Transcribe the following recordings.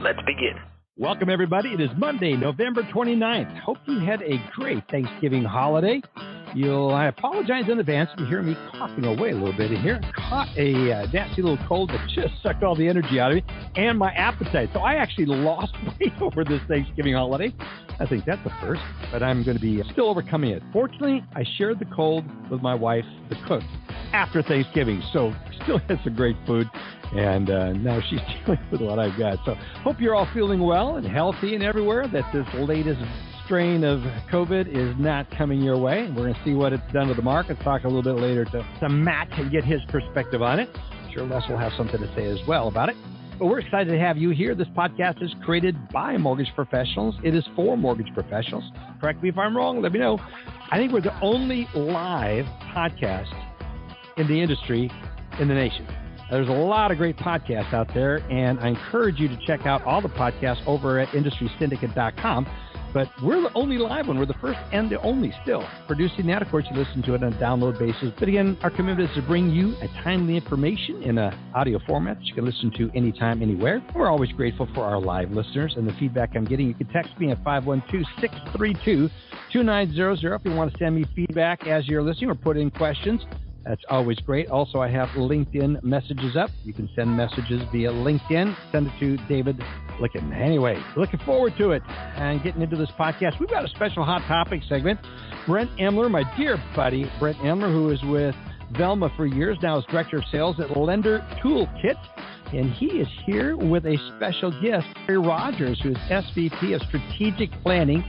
Let's begin. Welcome, everybody. It is Monday, November 29th. Hope you had a great Thanksgiving holiday. You'll, I apologize in advance if you hear me coughing away a little bit in here. Caught a uh, nasty little cold that just sucked all the energy out of me and my appetite. So I actually lost weight over this Thanksgiving holiday. I think that's the first, but I'm going to be still overcoming it. Fortunately, I shared the cold with my wife, the cook, after Thanksgiving. So still had some great food and uh, now she's dealing with what I've got. So hope you're all feeling well and healthy and everywhere. That this latest strain of COVID is not coming your way. We're going to see what it's done to the market. Talk a little bit later to, to Matt and get his perspective on it. I'm sure Les will have something to say as well about it. But we're excited to have you here. This podcast is created by mortgage professionals. It is for mortgage professionals. Correct me if I'm wrong. Let me know. I think we're the only live podcast in the industry in the nation. There's a lot of great podcasts out there, and I encourage you to check out all the podcasts over at industrysyndicate.com. But we're the only live one. We're the first and the only still producing that. Of course, you listen to it on a download basis. But again, our commitment is to bring you a timely information in an audio format that you can listen to anytime, anywhere. We're always grateful for our live listeners and the feedback I'm getting. You can text me at 512-632-2900 if you want to send me feedback as you're listening or put in questions. That's always great. Also, I have LinkedIn messages up. You can send messages via LinkedIn. Send it to David Lykken. Anyway, looking forward to it and getting into this podcast. We've got a special hot topic segment. Brent Emler, my dear buddy, Brent Emler, who is with Velma for years now, is director of sales at Lender Toolkit. And he is here with a special guest, Terry Rogers, who is SVP of Strategic Planning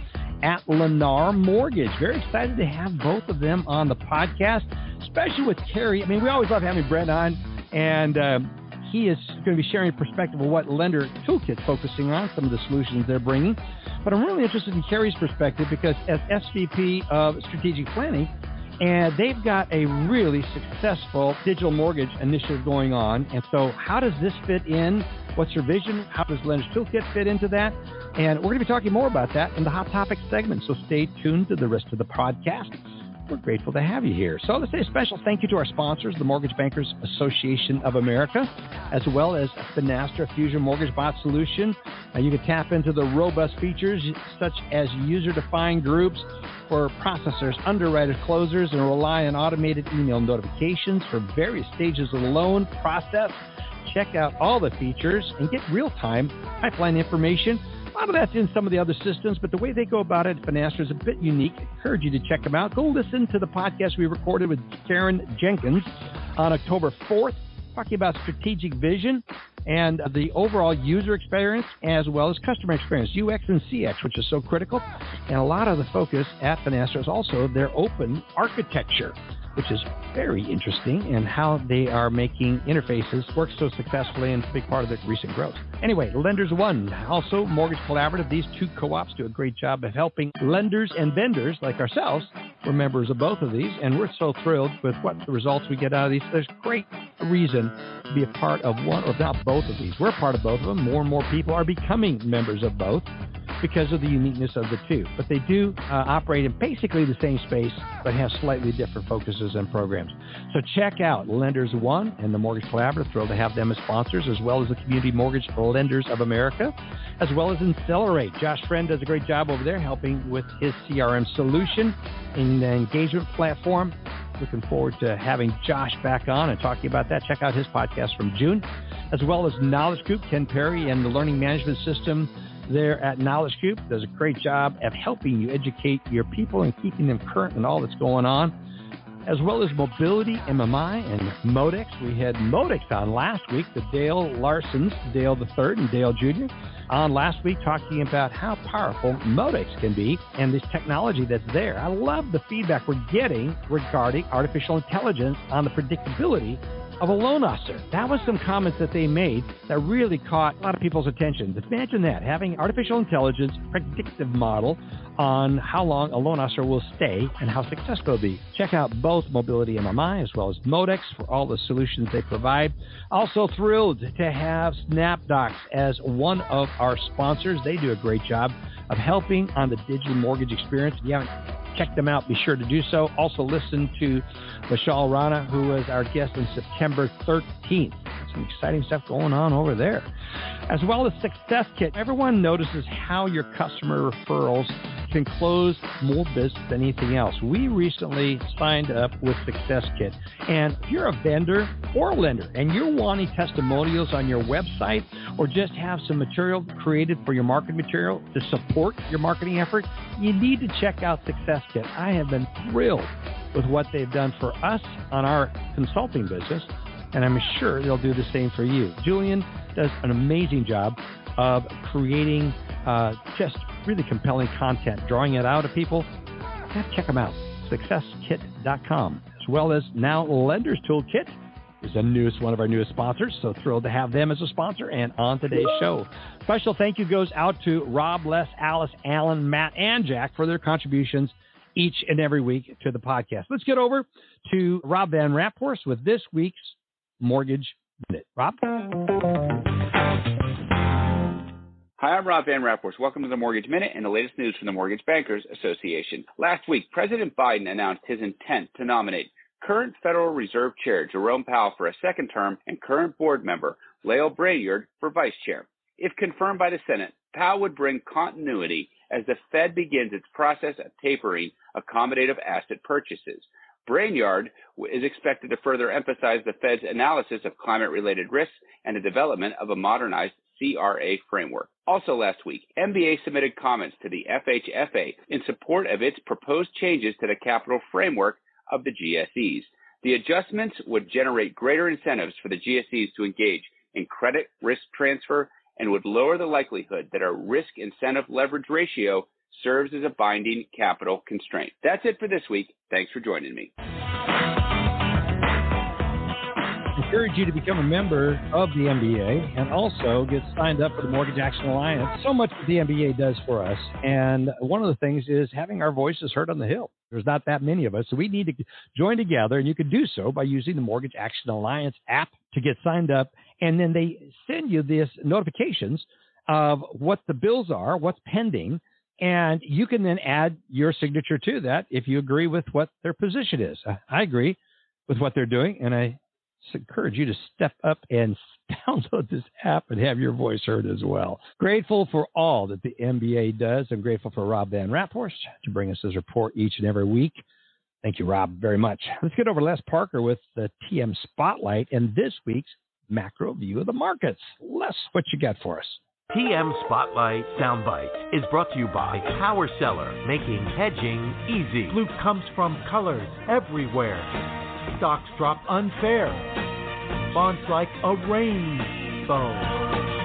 at Lennar Mortgage. Very excited to have both of them on the podcast, especially with Terry. I mean, we always love having Brent on, and uh, he is going to be sharing a perspective of what Lender Toolkit's focusing on, some of the solutions they're bringing. But I'm really interested in Terry's perspective because as SVP of Strategic Planning, and they've got a really successful digital mortgage initiative going on. And so, how does this fit in? What's your vision? How does Lender's Toolkit fit into that? And we're going to be talking more about that in the Hot Topic segment. So, stay tuned to the rest of the podcast. We're grateful to have you here. So, let's say a special thank you to our sponsors, the Mortgage Bankers Association of America, as well as Finastra Fusion Mortgage Bot Solution. Uh, you can tap into the robust features such as user defined groups for processors, underwriters, closers, and rely on automated email notifications for various stages of the loan process. Check out all the features and get real time pipeline information. A lot of that's in some of the other systems, but the way they go about it at Finastra is a bit unique. I encourage you to check them out. Go listen to the podcast we recorded with Karen Jenkins on October 4th, talking about strategic vision and the overall user experience as well as customer experience, UX and CX, which is so critical. And a lot of the focus at Finastra is also their open architecture, which is very interesting and how they are making interfaces work so successfully and a big part of their recent growth. Anyway, Lenders One, also Mortgage Collaborative, these two co ops do a great job of helping lenders and vendors like ourselves. We're members of both of these, and we're so thrilled with what the results we get out of these. There's great reason to be a part of one or not both of these. We're part of both of them. More and more people are becoming members of both because of the uniqueness of the two. But they do uh, operate in basically the same space, but have slightly different focuses and programs. So check out Lenders One and the Mortgage Collaborative. Thrilled to have them as sponsors, as well as the Community Mortgage Lenders of America, as well as Aktelerate. Josh Friend does a great job over there helping with his CRM solution the engagement platform. Looking forward to having Josh back on and talking about that. Check out his podcast from June, as well as Knowledge Coop. Ken Perry and the Learning Management System there at Knowledge Coop does a great job of helping you educate your people and keeping them current in all that's going on as well as Mobility MMI and Modex. We had Modex on last week, the Dale Larsons, Dale the Third and Dale Jr. on last week talking about how powerful Modex can be and this technology that's there. I love the feedback we're getting regarding artificial intelligence on the predictability of a loan officer. That was some comments that they made that really caught a lot of people's attention. Imagine that, having artificial intelligence predictive model on how long a loan officer will stay and how successful they'll be. Check out both Mobility MMI as well as Modex for all the solutions they provide. Also thrilled to have SnapDocs as one of our sponsors. They do a great job of helping on the digital mortgage experience. If you haven't checked them out, be sure to do so. Also listen to Vishal Rana, who was our guest on September 13th. Some exciting stuff going on over there. As well as Success Kit. Everyone notices how your customer referrals can close more business than anything else. We recently signed up with Success Kit. And if you're a vendor or a lender and you're wanting testimonials on your website or just have some material created for your marketing material to support your marketing effort, you need to check out Success Kit. I have been thrilled with what they've done for us on our consulting business, and I'm sure they'll do the same for you. Julian does an amazing job of creating uh, just really compelling content, drawing it out of people. check them out, successkit.com, as well as now Lenders Toolkit is the newest one of our newest sponsors. So thrilled to have them as a sponsor and on today's show. Special thank you goes out to Rob, Les, Alice, Allen, Matt, and Jack for their contributions each and every week to the podcast. Let's get over to Rob Van Raaphorst with this week's Mortgage Minute. Rob? Hi, I'm Rob Van Raaphorst. Welcome to the Mortgage Minute and the latest news from the Mortgage Bankers Association. Last week, President Biden announced his intent to nominate current Federal Reserve Chair Jerome Powell for a second term and current board member Lael Brainard for vice chair. If confirmed by the Senate, Powell would bring continuity as the Fed begins its process of tapering accommodative asset purchases. Brainard is expected to further emphasize the Fed's analysis of climate related risks and the development of a modernized CRA framework. Also last week, MBA submitted comments to the FHFA in support of its proposed changes to the capital framework of the GSEs. The adjustments would generate greater incentives for the GSEs to engage in credit risk transfer and would lower the likelihood that our risk incentive leverage ratio serves as a binding capital constraint. That's it for this week. Thanks for joining me encourage you to become a member of the MBA and also get signed up for the Mortgage Action Alliance. So much the MBA does for us. And one of the things is having our voices heard on the Hill. There's not that many of us. So we need to join together, and you can do so by using the Mortgage Action Alliance app to get signed up. And then they send you these notifications of what the bills are, what's pending. And you can then add your signature to that if you agree with what their position is. I agree with what they're doing, and I encourage you to step up and download this app and have your voice heard as well. Grateful for all that the MBA does. I'm grateful for Rob Van Raaphorst to bring us his report each and every week. Thank you, Rob, very much. Let's get over to Les Parker with the TM Spotlight and this week's macro view of the markets. Les, what you got for us? TM Spotlight Soundbite is brought to you by Power Seller, making hedging easy. Blue comes from colors everywhere stocks dropped unfair. Bonds like a rainbow.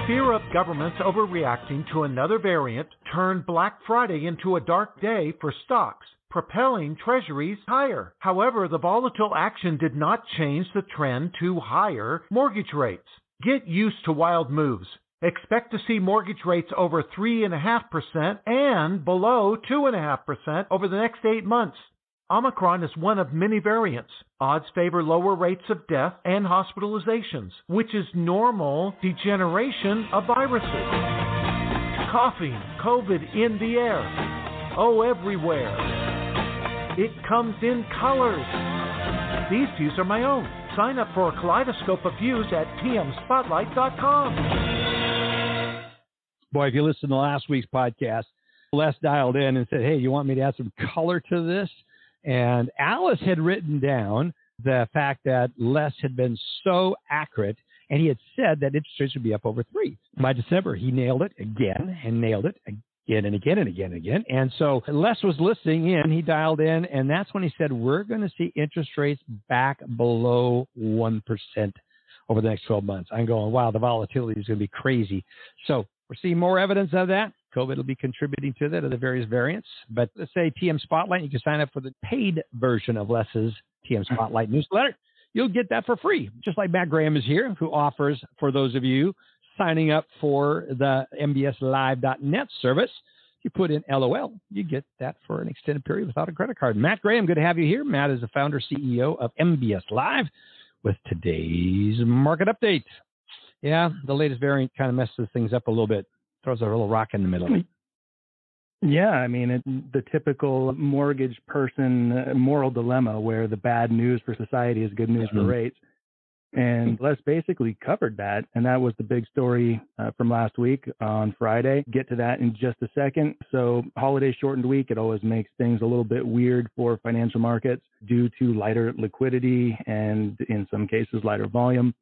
Fear of governments overreacting to another variant turned Black Friday into a dark day for stocks, propelling treasuries higher. However, the volatile action did not change the trend to higher mortgage rates. Get used to wild moves. Expect to see mortgage rates over 3.5% and below 2.5% over the next eight months. Omicron is one of many variants. Odds favor lower rates of death and hospitalizations, which is normal degeneration of viruses. Coughing, COVID in the air. Oh, everywhere. It comes in colors. These views are my own. Sign up for a kaleidoscope of views at tmspotlight.com. Boy, if you listened to last week's podcast, Les dialed in and said, Hey, you want me to add some color to this? And Alice had written down the fact that Les had been so accurate, and he had said that interest rates would be up over three by December. He nailed it again and nailed it again and again and again and again. And so Les was listening in. He dialed in, and that's when he said, "We're going to see interest rates back below one. Over the next 12 months, I'm going, wow, the volatility is going to be crazy. So we're seeing more evidence of that. COVID will be contributing to that of the various variants. But let's say TM Spotlight, you can sign up for the paid version of Les's TM mm-hmm. Spotlight newsletter. You'll get that for free, just like Matt Graham is here, who offers for those of you signing up for the MBSLive.net service. You put in LOL, you get that for an extended period without a credit card. Matt Graham, good to have you here. Matt is the founder CEO of MBS Live with today's market update. Yeah, the latest variant kind of messes things up a little bit throws a little rock in the middle. Yeah, I mean, it, the typical mortgage person uh, moral dilemma where the bad news for society is good news mm-hmm. for rates. And Les basically covered that. And that was the big story uh, from last week on Friday. Get to that in just a second. So, holiday shortened week, it always makes things a little bit weird for financial markets due to lighter liquidity and, in some cases, lighter volume.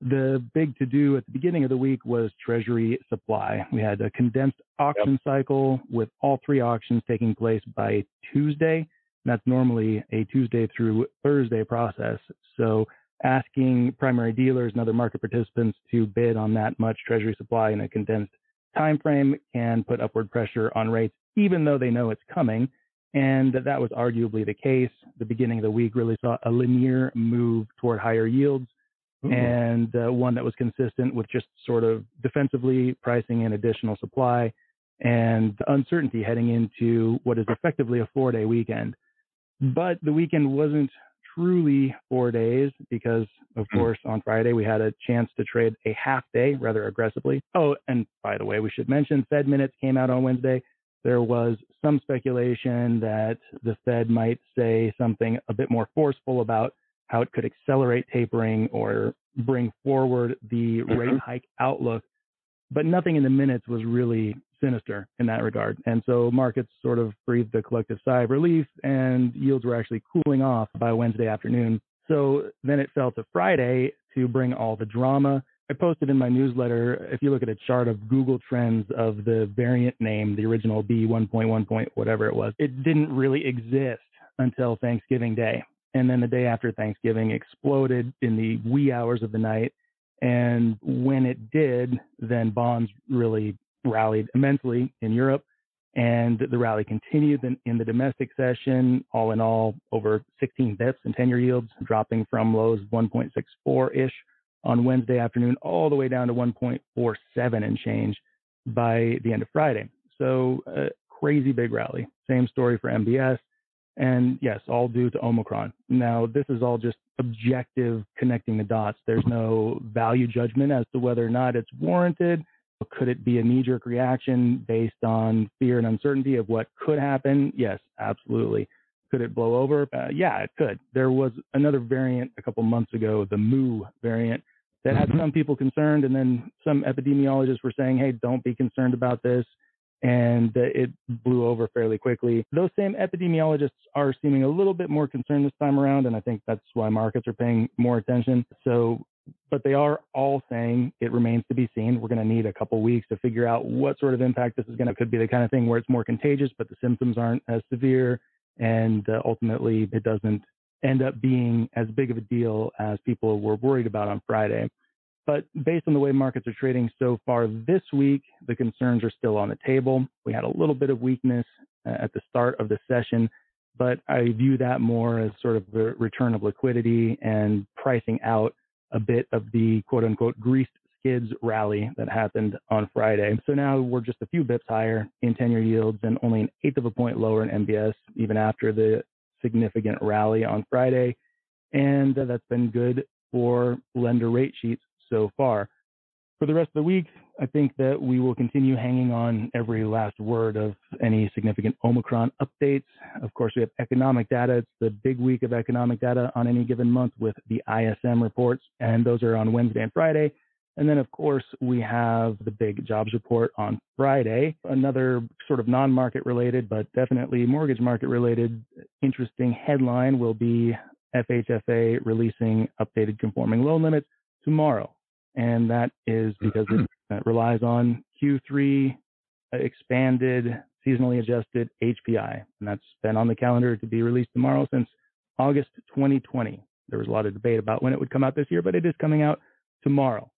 The big to do at the beginning of the week was Treasury supply. We had a condensed auction yep. cycle with all three auctions taking place by Tuesday. That's normally a Tuesday through Thursday process. So asking primary dealers and other market participants to bid on that much Treasury supply in a condensed time frame can put upward pressure on rates, even though they know it's coming. And that was arguably the case. The beginning of the week really saw a linear move toward higher yields Ooh. and uh, one that was consistent with just sort of defensively pricing in additional supply and uncertainty heading into what is effectively a four day weekend. But the weekend wasn't truly four days because, of mm. course, on Friday we had a chance to trade a half day rather aggressively. Oh, and by the way, we should mention Fed minutes came out on Wednesday. There was some speculation that the Fed might say something a bit more forceful about how it could accelerate tapering or bring forward the mm-hmm. rate hike outlook. But nothing in the minutes was really sinister in that regard. And so markets sort of breathed a collective sigh of relief and yields were actually cooling off by Wednesday afternoon. So then it fell to Friday to bring all the drama. I posted in my newsletter, if you look at a chart of Google Trends of the variant name, the original B 1.1 point, whatever it was, it didn't really exist until Thanksgiving Day and then the day after Thanksgiving exploded in the wee hours of the night. And when it did, then bonds really rallied immensely in Europe. And the rally continued in, in the domestic session, all in all, over 16 bips in 10 year yields, dropping from lows 1.64 ish on Wednesday afternoon, all the way down to 1.47 and change by the end of Friday. So, uh, crazy big rally. Same story for MBS. And yes, all due to Omicron. Now, this is all just objective connecting the dots. There's no value judgment as to whether or not it's warranted. Could it be a knee jerk reaction based on fear and uncertainty of what could happen? Yes, absolutely. Could it blow over? Uh, yeah, it could. There was another variant a couple months ago, the Mu variant, that had mm-hmm. some people concerned, and then some epidemiologists were saying, hey, don't be concerned about this and it blew over fairly quickly. Those same epidemiologists are seeming a little bit more concerned this time around, and I think that's why markets are paying more attention. So, but they are all saying it remains to be seen. We're going to need a couple weeks to figure out what sort of impact this is going to. Could be the kind of thing where it's more contagious, but the symptoms aren't as severe, and uh, ultimately it doesn't end up being as big of a deal as people were worried about on Friday. But based on the way markets are trading so far this week, the concerns are still on the table. We had a little bit of weakness uh, at the start of the session, but I view that more as sort of a return of liquidity and pricing out a bit of the quote unquote greased skids rally that happened on Friday. So now we're just a few bips higher in 10 year yields and only an eighth of a point lower in MBS, even after the significant rally on Friday. And uh, that's been good for lender rate sheets so far. For the rest of the week, I think that we will continue hanging on every last word of any significant Omicron updates. Of course, we have economic data. It's the big week of economic data on any given month with the ISM reports, and those are on Wednesday and Friday. And then, of course, we have the big jobs report on Friday. Another sort of non market related, but definitely mortgage market related interesting headline will be FHFA releasing updated conforming loan limits tomorrow. And that is because it relies on Q3 expanded seasonally adjusted HPI. And that's been on the calendar to be released tomorrow since August 2020. There was a lot of debate about when it would come out this year, but it is coming out tomorrow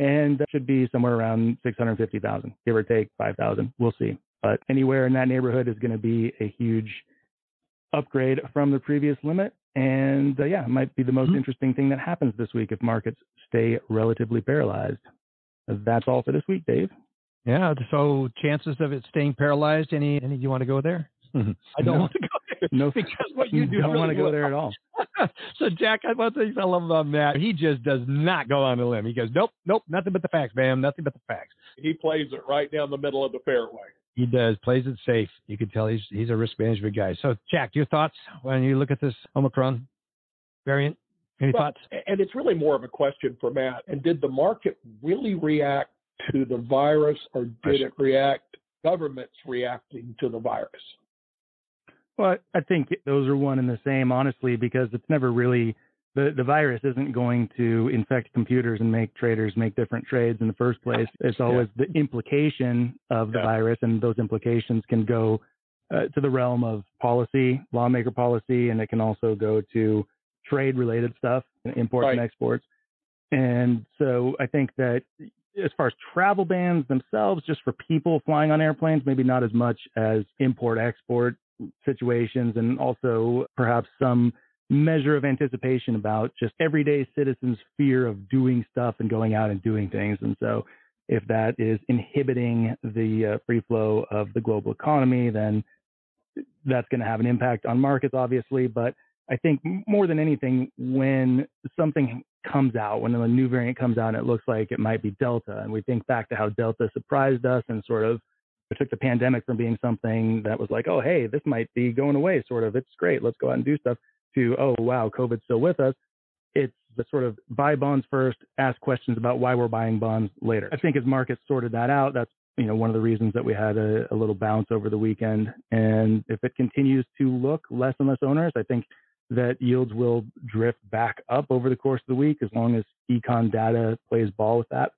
and that should be somewhere around 650,000, give or take 5,000. We'll see. But anywhere in that neighborhood is going to be a huge upgrade from the previous limit. And uh, yeah, it might be the most mm-hmm. interesting thing that happens this week if markets stay relatively paralyzed. That's all for this week, Dave. Yeah. So chances of it staying paralyzed. Any? Any? You want to go there? Mm-hmm. I don't no. want to go there. No, because what you do don't really want to go there at all. so Jack, one thing I love about Matt, he just does not go on a limb. He goes, nope, nope, nothing but the facts, bam, nothing but the facts. He plays it right down the middle of the fairway. He does, plays it safe. You can tell he's he's a risk management guy. So Jack, your thoughts when you look at this Omicron variant? Any well, thoughts? And it's really more of a question for Matt. And did the market really react to the virus, or did it react governments reacting to the virus? Well, I think those are one and the same, honestly, because it's never really the the virus isn't going to infect computers and make traders make different trades in the first place. It's always yeah. the implication of the yeah. virus, and those implications can go uh, to the realm of policy, lawmaker policy, and it can also go to trade related stuff, imports right. and exports. And so I think that as far as travel bans themselves, just for people flying on airplanes, maybe not as much as import export situations and also perhaps some measure of anticipation about just everyday citizens' fear of doing stuff and going out and doing things. And so, if that is inhibiting the uh, free flow of the global economy, then that's going to have an impact on markets, obviously. But I think more than anything, when something comes out, when a new variant comes out and it looks like it might be Delta, and we think back to how Delta surprised us and sort of took the pandemic from being something that was like, oh, hey, this might be going away, sort of. It's great. Let's go out and do stuff, to, oh, wow, COVID's still with us. It's the sort of buy bonds first, ask questions about why we're buying bonds later. I think as markets sorted that out, that's you know one of the reasons that we had a, a little bounce over the weekend. And if it continues to look less and less onerous, I think that yields will drift back up over the course of the week as long as econ data plays ball with that.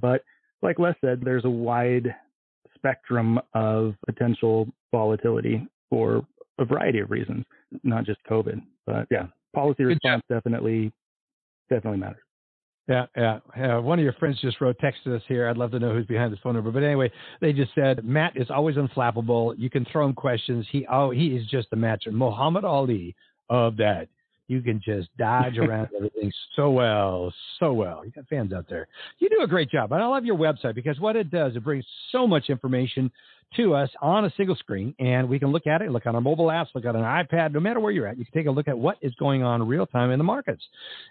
But like Les said, there's a wide spectrum of potential volatility for a variety of reasons, not just COVID. But yeah, policy response definitely definitely matters. Yeah, yeah, yeah. One of your friends just wrote, texted us here. I'd love to know who's behind this phone number. But anyway, they just said Matt is always unflappable. You can throw him questions. He oh he is just a match. Muhammad Ali of that you can just dodge around everything so well, so well. You got fans out there. You do a great job. And I love your website because what it does, it brings so much information to us on a single screen, and we can look at it, look on our mobile apps, look at an iPad, no matter where you're at. You can take a look at what is going on real time in the markets,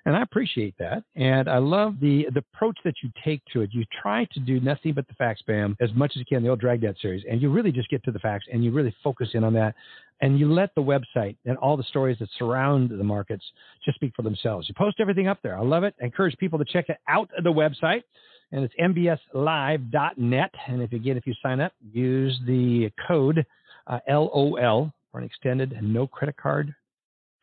and I appreciate that. And I love the the approach that you take to it. You try to do nothing but the facts, bam, as much as you can. The old drag Dragnet series, and you really just get to the facts, and you really focus in on that and you let the website and all the stories that surround the markets just speak for themselves. You post everything up there. I love it. I encourage people to check it out the website, and it's mbslive.net. And if again, if you sign up, use the code uh, LOL for an extended no credit card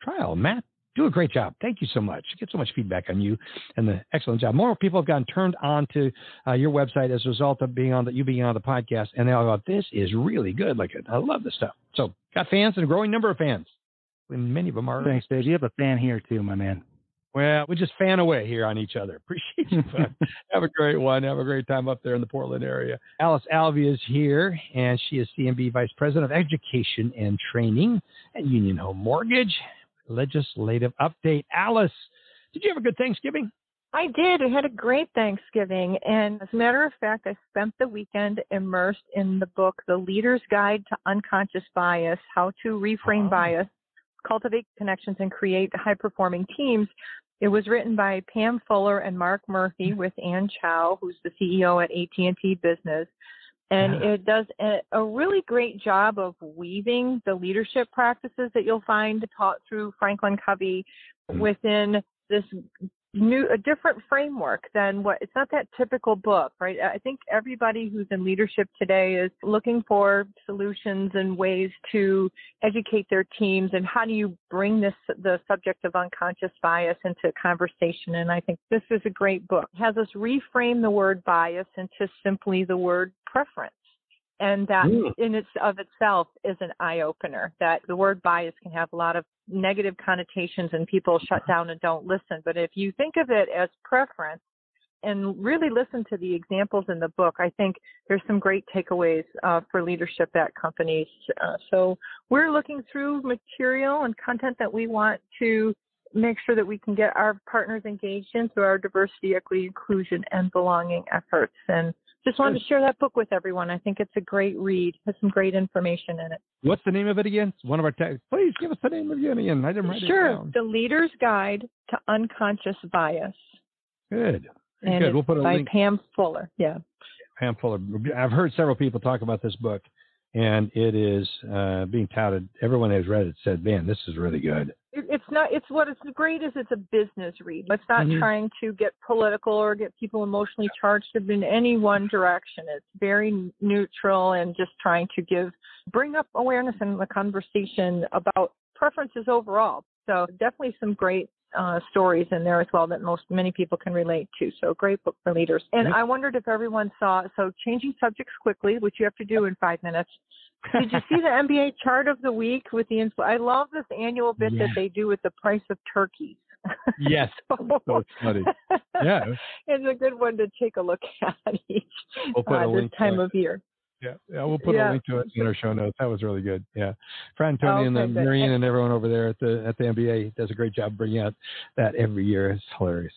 trial. Matt, do a great job. Thank you so much. Get so much feedback on you and the excellent job. More people have gotten turned on to uh, your website as a result of being on the, you being on the podcast, and they all go, "This is really good. Like, I love this stuff." So, got fans and a growing number of fans. And many of them are. Thanks, Dave. You have a fan here too, my man. Well, we just fan away here on each other. Appreciate you. have a great one. Have a great time up there in the Portland area. Alice Alvey is here, and she is CMB Vice President of Education and Training at Union Home Mortgage legislative update. Alice, did you have a good Thanksgiving? I did. I had a great Thanksgiving. And as a matter of fact, I spent the weekend immersed in the book, The Leader's Guide to Unconscious Bias How to Reframe oh. Bias, Cultivate Connections, and Create High Performing Teams. It was written by Pam Fuller and Mark Murphy with Anne Chow, who's the CEO at AT&T Business and yeah. it does a, a, really great job of weaving the leadership practices that you'll find taught through Franklin Covey mm. within this new a different framework than what it's not that typical book right? I think everybody who's in leadership today is looking for solutions and ways to educate their teams and how do you bring this the subject of unconscious bias into conversation and i think this is a great book. It has us reframe the word bias into simply the word preference and that mm. in its of itself is an eye opener that the word bias can have a lot of negative connotations and people shut down and don't listen. But if you think of it as preference and really listen to the examples in the book i think there's some great takeaways uh, for leadership at companies. Uh, so we're looking through material and content that we want to make sure that we can get our partners engaged in through our diversity equity inclusion and belonging efforts. And just wanted to share that book with everyone. I think it's a great read. Has some great information in it. What's the name of it again? It's one of our texts. Please give us the name of it again. I didn't write sure. it down. The Leader's Guide to Unconscious Bias. Good. And Good. We'll put a by link. Pam Fuller. Yeah. Pam Fuller. I've heard several people talk about this book, and it is uh, being touted. Everyone has read it said, "Man, this is really good." It's not it's what it's great is it's a business read it's not Mhm. trying to get political or get people emotionally charged in any one direction it's very neutral and just trying to give bring up awareness in the conversation about preferences overall so definitely some great uh, stories in there as well that most many people can relate to. So great book for leaders. And. I wondered if everyone saw so changing subjects quickly, which you have to do in five minutes. Did you see the MBA chart of the week with the infl- I love this annual bit Yeah. that they do with the price of turkeys. Yes. so it's funny. Yeah. it's a good one to take a look at each We'll uh, a this time of year. Yeah, yeah, we'll put Yeah. a link to it in our show notes. That was really good. Yeah, Fran Tony and Okay, the good. Marion and everyone over there at the at the MBA does a great job bringing out that every year. It's hilarious.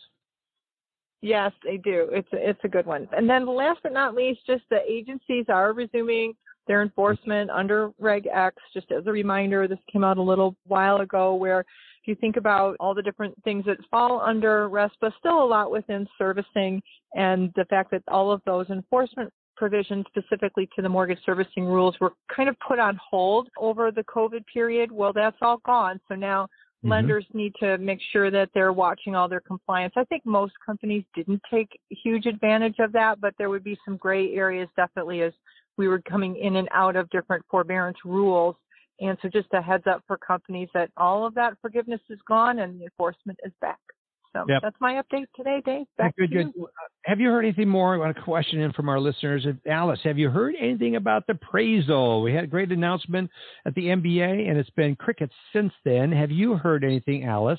Yes, they do. It's a, it's a good one. And then last but not least, just the agencies are resuming their enforcement under Reg X. Just as a reminder, this came out a little while ago where if you think about all the different things that fall under RESPA, still a lot within servicing and the fact that all of those enforcement provisions specifically to the mortgage servicing rules were kind of put on hold over the COVID period. Well, that's all gone. So now Mhm. lenders need to make sure that they're watching all their compliance. I think most companies didn't take huge advantage of that, but there would be some gray areas definitely as we were coming in and out of different forbearance rules. And so just a heads up for companies that all of that forgiveness is gone and the enforcement is back. So Yep. that's my update today, Dave. Back good, to good. you. Have you heard anything more? I want a question in from our listeners. Alice, have you heard anything about the appraisal? We had a great announcement at the MBA, and it's been crickets since then. Have you heard anything, Alice,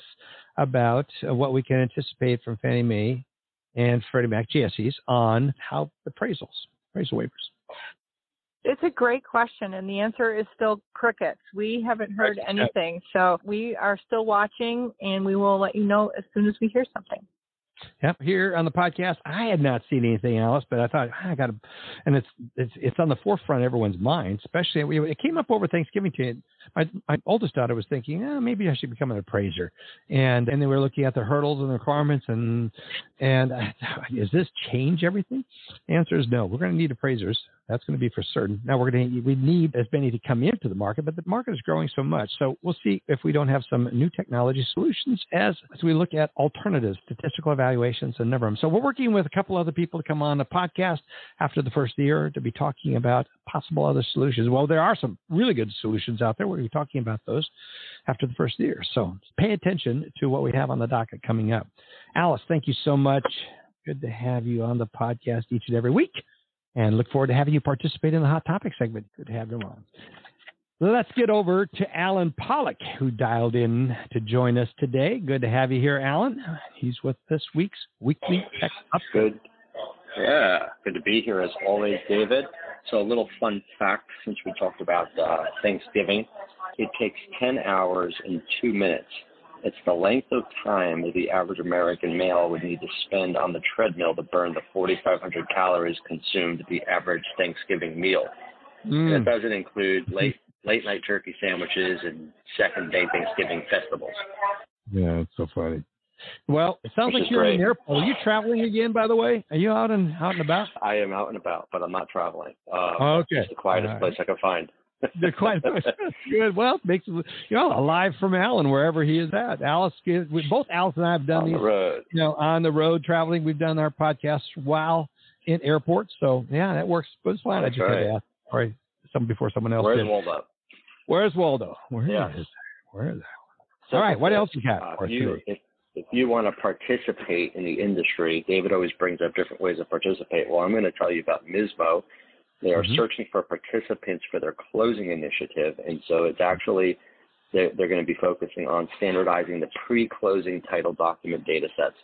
about uh, what we can anticipate from Fannie Mae and Freddie Mac GSEs on how appraisals, appraisal waivers? It's a great question, and the answer is still crickets. We haven't heard anything, so we are still watching, and we will let you know as soon as we hear something. Yep, here on the podcast, I had not seen anything else, but I thought "Ah, I got to, and it's it's it's on the forefront of everyone's mind. Especially, it came up over Thanksgiving. To my my oldest daughter was thinking, eh, maybe I should become an appraiser, and and they were looking at the hurdles and the requirements, and and does this change everything? The answer is no. We're going to need appraisers. That's going to be for certain. Now we're going to we need as many to come into the market, but the market is growing so much, so we'll see if we don't have some new technology solutions as as we look at alternatives, statistical evaluations, and them. So we're working with a couple other people to come on the podcast after the first year to be talking about possible other solutions. Well, there are some really good solutions out there. To be talking about those after the first year. So pay attention to what we have on the docket coming up. Alice, thank you so much. Good to have you on the podcast each and every week and look forward to having you participate in the hot topic segment. Good to have you on. Let's get over to Allen Pollock, who dialed in to join us today. Good to have you here, Alan. He's with this week's weekly tech update. Good. Yeah, good to be here as always, David. So a little fun fact since we talked about uh, Thanksgiving, it takes 10 hours and two minutes. It's the length of time that the average American male would need to spend on the treadmill to burn the 4,500 calories consumed at the average Thanksgiving meal. Mm. That doesn't include late late night turkey sandwiches and second day Thanksgiving festivals. Yeah, it's so funny. Well, it sounds Which like you're in the airport. Are you traveling again, by the way? Are you out and out and about? I am out and about, but I'm not traveling. Um, Oh, okay. It's the quietest All right. place I can find. They're quite good. Well, makes you know alive from Allen wherever he is at. Alice, we, both Alice and I have done on these, the road. you know, on the road traveling. We've done our podcasts while in airports. So yeah, that works. But it's fine. That's I just had right. to ask. Sorry, some before someone else Where's. Waldo? Where's Waldo? Where Yeah. is? Where is that? So All right, what else you got uh, if you, if, if you want to participate in the industry, David always brings up different ways to participate. Well, I'm going to tell you about Mismo. They are Mhm. searching for participants for their closing initiative, and so it's actually they're, they're going to be focusing on standardizing the pre-closing title document data sets.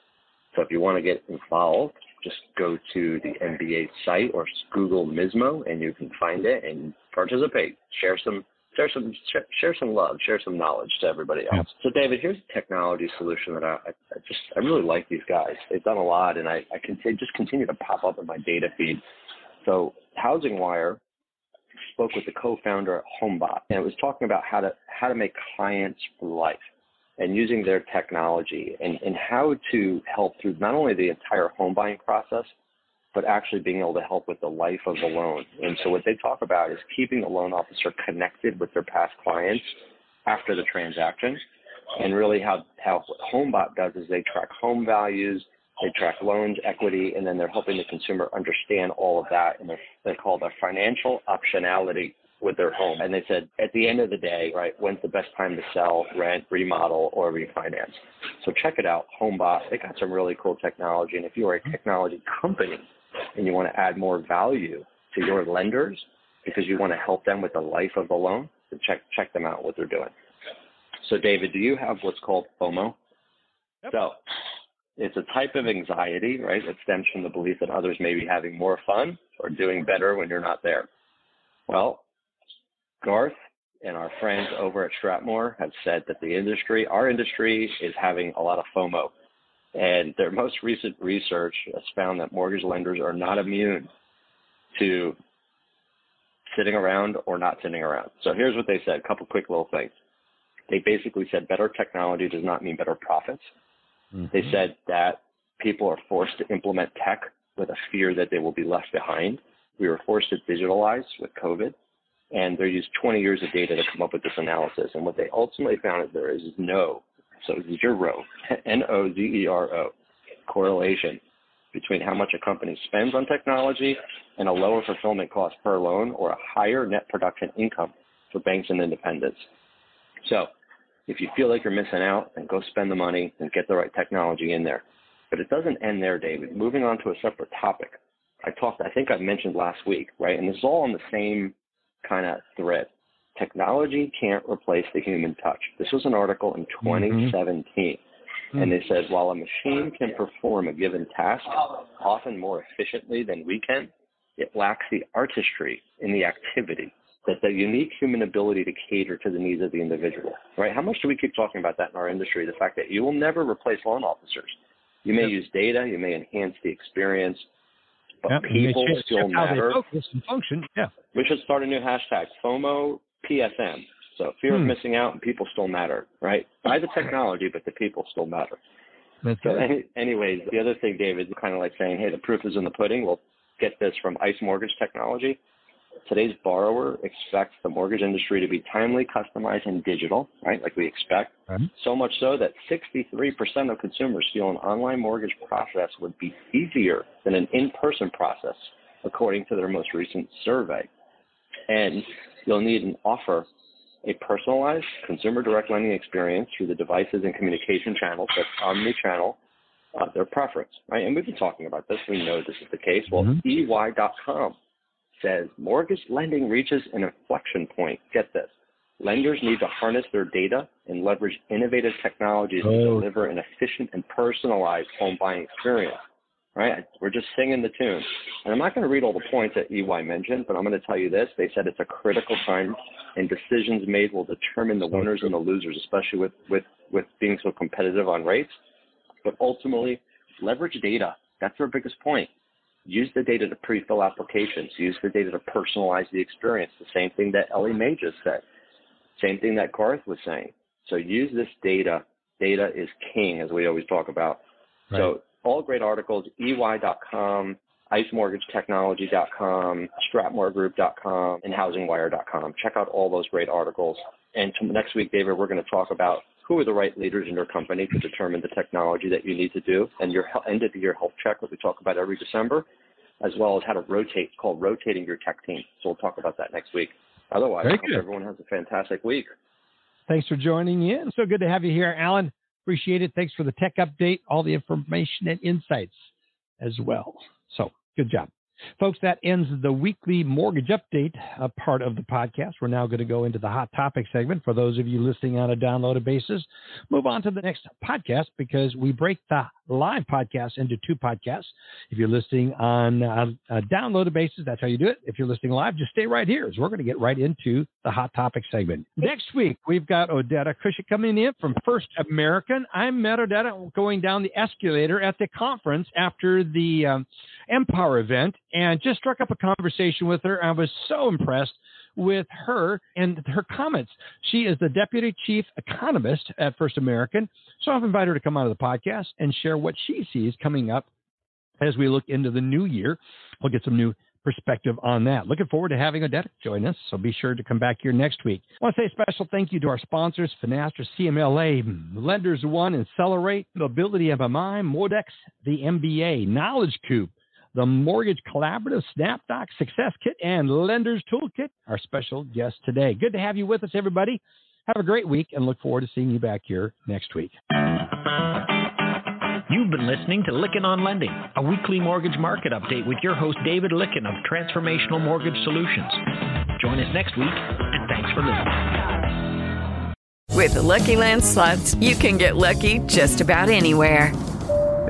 So if you want to get involved, just go to the MBA site or Google Mismo, and you can find it and participate. Share some share some share, some love, share some knowledge to everybody else. So David, here's a technology solution that I, I I just I really like these guys. They've done a lot, and I I can they just continue to pop up in my data feed. So Housing Wire spoke with the co-founder at HomeBot, and it was talking about how to how to make clients for life and using their technology and, and how to help through not only the entire home buying process, but actually being able to help with the life of the loan. And so what they talk about is keeping the loan officer connected with their past clients after the transaction. And really how, how HomeBot does is they track home values, they track loans, equity, and then they're helping the consumer understand all of that. And they call the financial optionality with their home. And they said at the end of the day, right, when's the best time to sell, rent, remodel, or refinance? So check it out, HomeBot. They got some really cool technology. And if you are a technology company and you want to add more value to your lenders because you want to help them with the life of the loan, then check check them out what they're doing. So David, do you have what's called FOMO? Yep. So it's a type of anxiety, right, that stems from the belief that others may be having more fun or doing better when you're not there. Well, Garth and our friends over at STRATMOR have said that the industry, our industry, is having a lot of FOMO. And their most recent research has found that mortgage lenders are not immune to sitting around or not sitting around. So here's what they said a couple quick little things. They basically said better technology does not mean better profits. Mm-hmm. They said that people are forced to implement tech with a fear that they will be left behind. We were forced to digitalize with COVID, and they used 20 years of data to come up with this analysis. And what they ultimately found is there is no, so zero, N-O-Z-E-R-O, correlation between how much a company spends on technology and a lower fulfillment cost per loan or a higher net production income for banks and independents. So if you feel like you're missing out, then go spend the money and get the right technology in there. But it doesn't end there, David. Moving on to a separate topic. I talked, I think I mentioned last week, right? And this is all on the same kind of thread. Technology can't replace the human touch. This was an article in mm-hmm. 2017. And they said while a machine can perform a given task often more efficiently than we can, it lacks the artistry in the activity that the unique human ability to cater to the needs of the individual, right? How much do we keep talking about that in our industry? The fact that you will never replace loan officers. You may use data, you may enhance the experience, but Yep, people still shift how they matter. focus and function. Yeah. We should start a new hashtag, FOMO PSM. So fear of Hmm. missing out and people still matter, right? Buy the technology, but the people still matter. That's So any, anyways, the other thing, David, is kind of like saying, hey, the proof is in the pudding. We'll get this from ICE Mortgage Technology. Today's borrower expects the mortgage industry to be timely, customized, and digital, right? Like we expect. So much so that 63% of consumers feel an online mortgage process would be easier than an in-person process, according to their most recent survey. And you'll need an offer a personalized consumer direct lending experience through the devices and communication channels that's omni-channel, uh, their preference, right? And we've been talking about this. We know this is the case. Well, EY.com says mortgage lending reaches an inflection point. Get this. Lenders need to harness their data and leverage innovative technologies to Oh. deliver an efficient and personalized home buying experience. Right? We're just singing the tune. And I'm not going to read all the points that EY mentioned, but I'm going to tell you this. They said it's a critical time and decisions made will determine the winners and the losers, especially with, with, with being so competitive on rates. But ultimately, leverage data. That's their biggest point. Use the data to pre-fill applications. Use the data to personalize the experience. The same thing that Ellie Mae just said. Same thing that Garth was saying. So use this data. Data is king, as we always talk about. So all great articles, ey.com. icemortgagetechnology.com, stratmorgroup.com, and housingwire.com. Check out all those great articles. And next week, David, we're going to talk about who are the right leaders in your company to determine the technology that you need to do and your end of the year health check that we talk about every December, as well as how to rotate, called rotating your tech team. So we'll talk about that next week. Otherwise, I hope everyone has a fantastic week. Thanks for joining in. So good to have you here, Allen. Appreciate it. Thanks for the tech update, all the information and insights as well. So good job. Folks, that ends the weekly mortgage update uh, part of the podcast. We're now going to go into the hot topic segment. For those of you listening on a downloaded basis, move on to the next podcast because we break the live podcast into two podcasts. If you're listening on a, a downloaded basis, that's how you do it. If you're listening live, just stay right here as we're going to get right into the hot topic segment. Next week, we've got Odeta Kushi coming in from First American. I met Odetta going down the escalator at the conference after the um, Empower event and just struck up a conversation with her. I was so impressed with her and her comments. She is the deputy chief economist at First American. So I've invited her to come on to the podcast and share what she sees coming up as we look into the new year. We'll get some new perspective on that. Looking forward to having Odeta join us, so be sure to come back here next week. I want to say a special thank you to our sponsors, Finastra, CMLA, Lenders One, Aktelerate, Mobility MMI, Modex, the MBA, Knowledge Coop, the Mortgage Collaborative, SnapDoc, Success Kit, and Lenders Toolkit, our special guest today. Good to have you with us, everybody. Have a great week and look forward to seeing you back here next week. You've been listening to Lykken on Lending, a weekly mortgage market update with your host David Lykken of Transformational Mortgage Solutions. Join us next week, and thanks for listening. With the Lucky Land slots, you can get lucky just about anywhere.